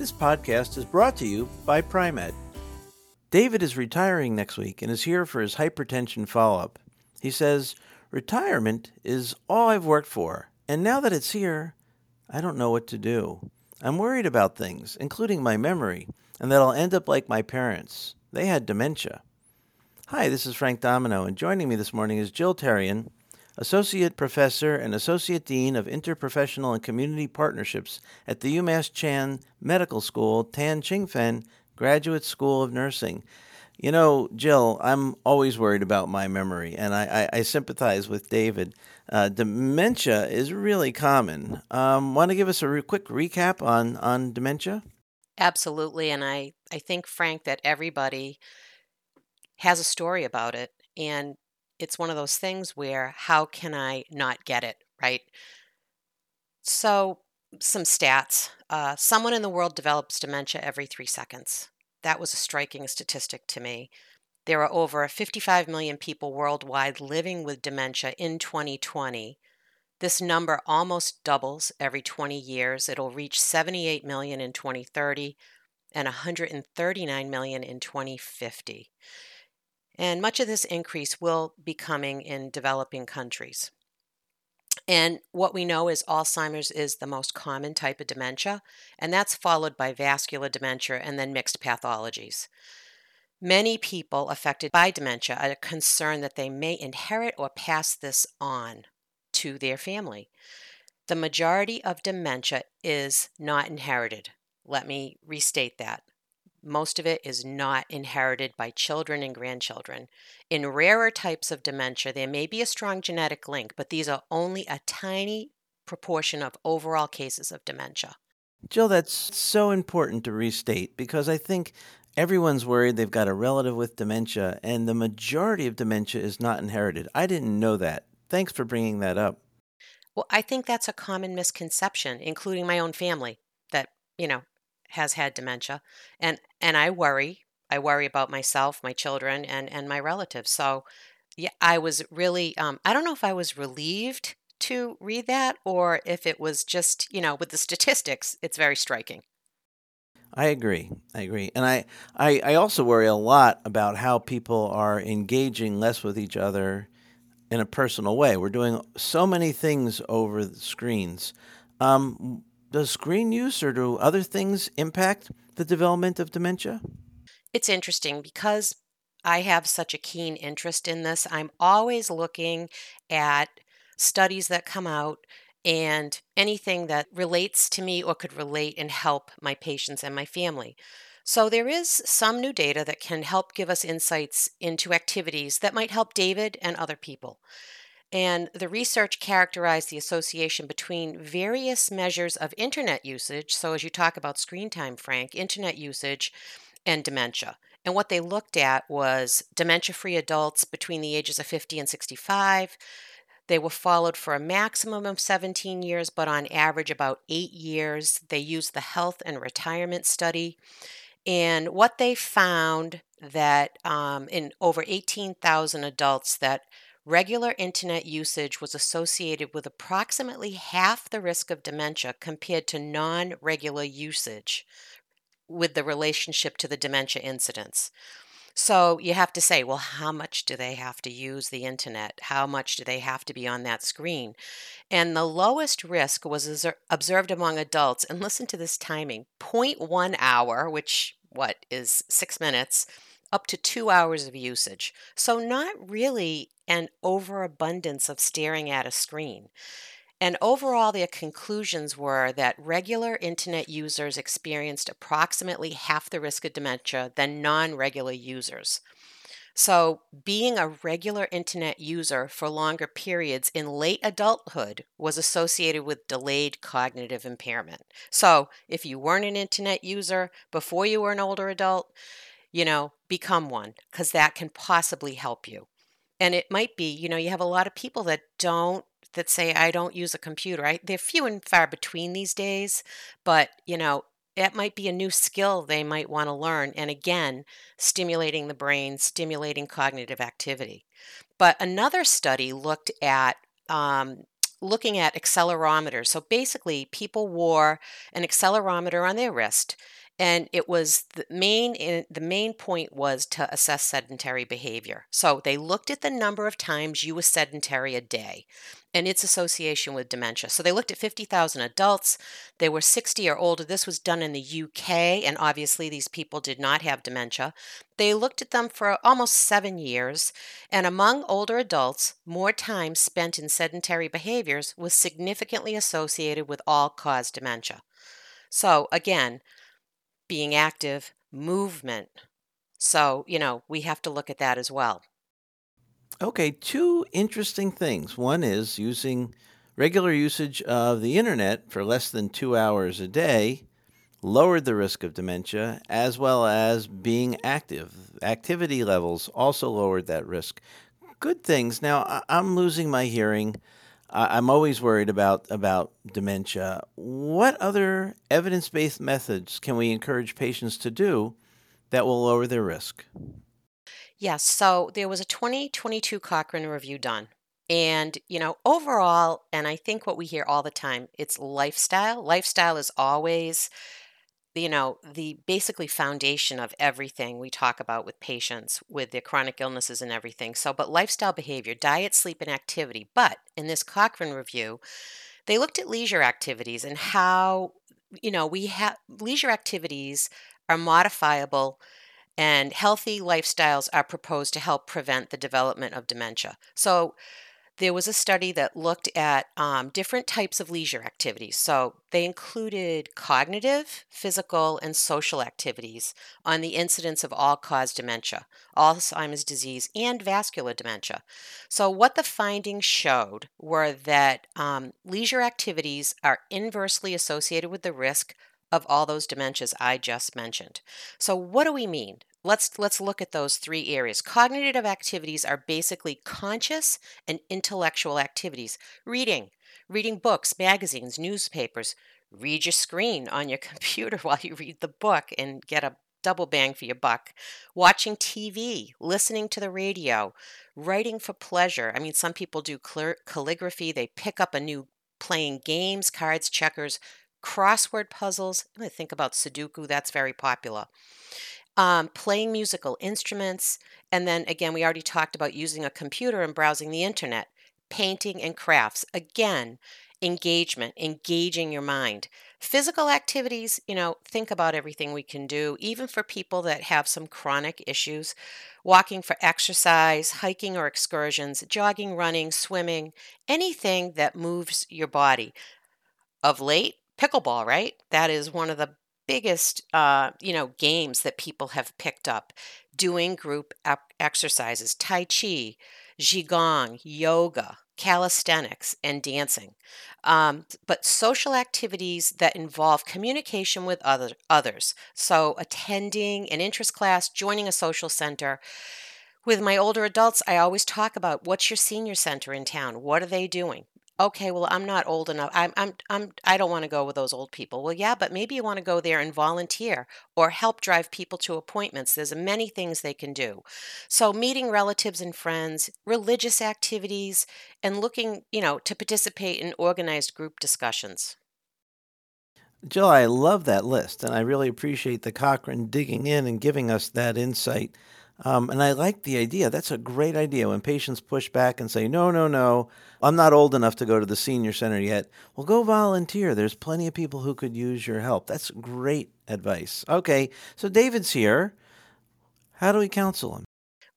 This podcast is brought to you by Pri-Med. David is retiring next week and is here for his hypertension follow up. He says, Retirement is all I've worked for, and now that it's here, I don't know what to do. I'm worried about things, including my memory, and that I'll end up like my parents. They had dementia. Hi, this is Frank Domino, and joining me this morning is Jill Terrien, Associate Professor and Associate Dean of Interprofessional and Community Partnerships at the UMass Chan Medical School, Tan Chingfen Graduate School of Nursing. You know, Jill, I'm always worried about my memory, and I, I, I sympathize with David. Uh, dementia is really common. Um, Want to give us a re- quick recap on, on dementia? Absolutely. And I, I think, Frank, that everybody has a story about it. And it's one of those things where how can I not get it, right? So, some stats. Uh, someone in the world develops dementia every three seconds. That was a striking statistic to me. There are over 55 million people worldwide living with dementia in 2020. This number almost doubles every 20 years. It'll reach 78 million in 2030 and 139 million in 2050. And much of this increase will be coming in developing countries. And what we know is Alzheimer's is the most common type of dementia, and that's followed by vascular dementia and then mixed pathologies. Many people affected by dementia are concerned that they may inherit or pass this on to their family. The majority of dementia is not inherited. Let me restate that. Most of it is not inherited by children and grandchildren. In rarer types of dementia, there may be a strong genetic link, but these are only a tiny proportion of overall cases of dementia. Jill, that's so important to restate because I think everyone's worried they've got a relative with dementia, and the majority of dementia is not inherited. I didn't know that. Thanks for bringing that up. Well, I think that's a common misconception, including my own family, that, you know, has had dementia and and I worry I worry about myself my children and and my relatives so yeah I was really um, I don't know if I was relieved to read that or if it was just you know with the statistics it's very striking I agree. I agree. And I, I, I also worry a lot about how people are engaging less with each other in a personal way. We're doing so many things over the screens. Um, does screen use or do other things impact the development of dementia? It's interesting because I have such a keen interest in this. I'm always looking at studies that come out and anything that relates to me or could relate and help my patients and my family. So, there is some new data that can help give us insights into activities that might help David and other people. And the research characterized the association between various measures of internet usage. So, as you talk about screen time, Frank, internet usage and dementia. And what they looked at was dementia free adults between the ages of 50 and 65. They were followed for a maximum of 17 years, but on average about eight years. They used the health and retirement study. And what they found that um, in over 18,000 adults that regular internet usage was associated with approximately half the risk of dementia compared to non regular usage with the relationship to the dementia incidence. So you have to say, well, how much do they have to use the internet? How much do they have to be on that screen? And the lowest risk was er, observed among adults, and listen to this timing 0.1 hour, which what is six minutes, up to two hours of usage. So, not really an overabundance of staring at a screen. And overall, their conclusions were that regular internet users experienced approximately half the risk of dementia than non regular users. So, being a regular internet user for longer periods in late adulthood was associated with delayed cognitive impairment. So, if you weren't an internet user before you were an older adult, you know, become one because that can possibly help you. And it might be, you know, you have a lot of people that don't that say I don't use a computer. I, they're few and far between these days, but you know, that might be a new skill they might want to learn. And again, stimulating the brain, stimulating cognitive activity. But another study looked at um, looking at accelerometers. So basically, people wore an accelerometer on their wrist and it was the main eh, the main point was to assess sedentary behavior. So they looked at the number of times you were sedentary a day and its association with dementia. So they looked at 50,000 adults. They were 60 or older. This was done in the UK and obviously these people did not have dementia. They looked at them for almost 7 years and among older adults more time spent in sedentary behaviors was significantly associated with all cause dementia. So again being active, movement. So, you know, we have to look at that as well. Okay, two interesting things. One is using regular usage of the internet for less than two hours a day lowered the risk of dementia, as well as being active. Activity levels also lowered that risk. Good things. Now, I'm losing my hearing. I'm always worried about about dementia. What other evidence-based methods can we encourage patients to do that will lower their risk? Yes, so there was a 2022 Cochrane review done. And, you know, overall, and I think what we hear all the time, it's lifestyle. Lifestyle is always you know the basically foundation of everything we talk about with patients with their chronic illnesses and everything. So but lifestyle behavior diet sleep and activity. But in this cochrane review they looked at leisure activities and how you know we have leisure activities are modifiable and healthy lifestyles are proposed to help prevent the development of dementia. So there was a study that looked at um, different types of leisure activities. So they included cognitive, physical, and social activities on the incidence of all cause dementia, Alzheimer's disease, and vascular dementia. So, what the findings showed were that um, leisure activities are inversely associated with the risk of all those dementias I just mentioned. So, what do we mean? let's let's look at those three areas. Cognitive activities are basically conscious and intellectual activities. Reading, reading books, magazines, newspapers. Read your screen on your computer while you read the book and get a double bang for your buck. Watching TV, listening to the radio, writing for pleasure. I mean, some people do calligraphy, they pick up a new playing games, cards, checkers, crossword puzzles. I think about Sudoku, that's very popular um, playing musical instruments, and then again, we already talked about using a computer and browsing the internet, painting and crafts. Again, engagement, engaging your mind. Physical activities, you know, think about everything we can do, even for people that have some chronic issues. Walking for exercise, hiking or excursions, jogging, running, swimming, anything that moves your body. Of late, pickleball, right? That is one of the biggest uh, you know games that people have picked up doing group exercises tai chi qigong yoga calisthenics and dancing um, but social activities that involve communication with other, others so attending an interest class joining a social center with my older adults, I always talk about what's your senior center in town? What are they doing? Okay, well, I'm not old enough. I'm, I'm, I'm, I don't want to go with those old people. Well, yeah, but maybe you want to go there and volunteer or help drive people to appointments. There's many things they can do. So, meeting relatives and friends, religious activities, and looking, you know, to participate in organized group discussions. Jill, I love that list, and I really appreciate the Cochrane digging in and giving us that insight. Um, and I like the idea. That's a great idea when patients push back and say, no, no, no, I'm not old enough to go to the senior center yet. Well, go volunteer. There's plenty of people who could use your help. That's great advice. Okay, so David's here. How do we counsel him?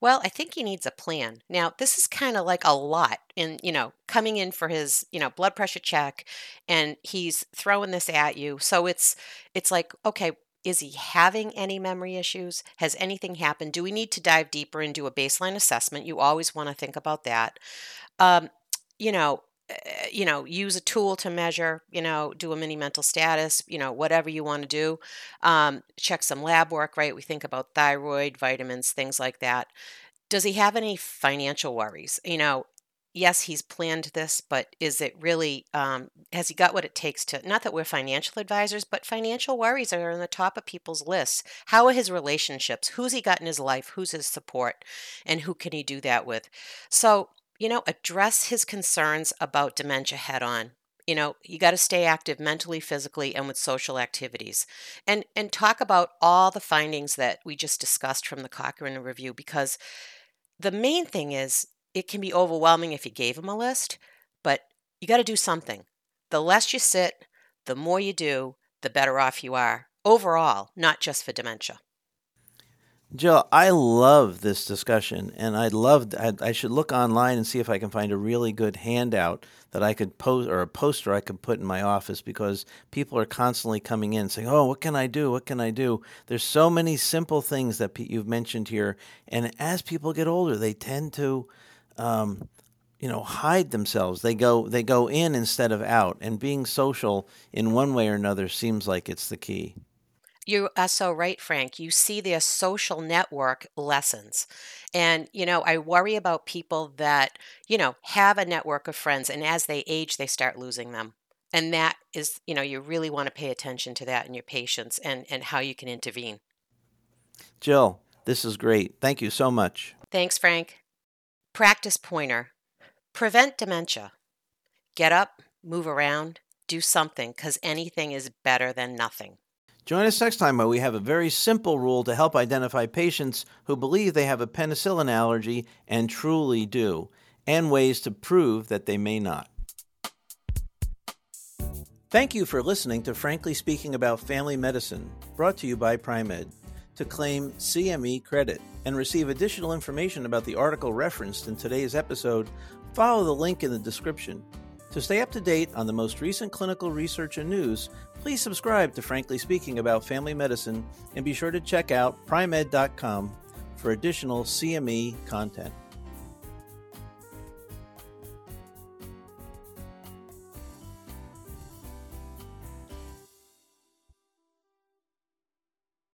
Well, I think he needs a plan. Now, this is kind of like a lot in, you know, coming in for his, you know, blood pressure check and he's throwing this at you. So it's it's like, okay, Is he having any memory issues? Has anything happened? Do we need to dive deeper and do a baseline assessment? You always want to think about that. Um, you know, uh, you know, use a tool to measure, you know, do a mini mental status, you know, whatever you want to do. Um, check some lab work, right? We think about thyroid, vitamins, things like that. Does he have any financial worries? You know, yes, he's planned this, but is it really, um, has he got what it takes to, not that we're financial advisors, but financial worries are on the top of people's lists. How are his relationships? Who's he got in his life? Who's his support? And who can he do that with? So, you know, address his concerns about dementia head on. You know, you got to stay active mentally, physically, and with social activities. And and talk about all the findings that we just discussed from the Cochrane review because the main thing is it can be overwhelming if you gave them a list, but you got to do something. The less you sit, the more you do, the better off you are overall, not just for dementia. Jill, I love this discussion, and I'd love I, I should look online and see if I can find a really good handout that I could post or a poster I could put in my office because people are constantly coming in saying, "Oh, what can I do? What can I do?" There's so many simple things that you've mentioned here, and as people get older, they tend to um, you know hide themselves they go they go in instead of out and being social in one way or another seems like it's the key you are so right, Frank. You see their social network lessons. And, you know, I worry about people that, you know, have a network of friends and as they age, they start losing them. And that is, you know, you really want to pay attention to that in your patients and, and how you can intervene. Jill, this is great. Thank you so much. Thanks, Frank. Practice pointer prevent dementia. Get up, move around, do something because anything is better than nothing. Join us next time where we have a very simple rule to help identify patients who believe they have a penicillin allergy and truly do, and ways to prove that they may not. Thank you for listening to Frankly Speaking About Family Medicine, brought to you by Pri-Med. To claim CME credit, and receive additional information about the article referenced in today's episode, follow the link in the description. To stay up to date on the most recent clinical research and news, please subscribe to Frankly Speaking About Family Medicine and be sure to check out pri-med.com for additional CME content.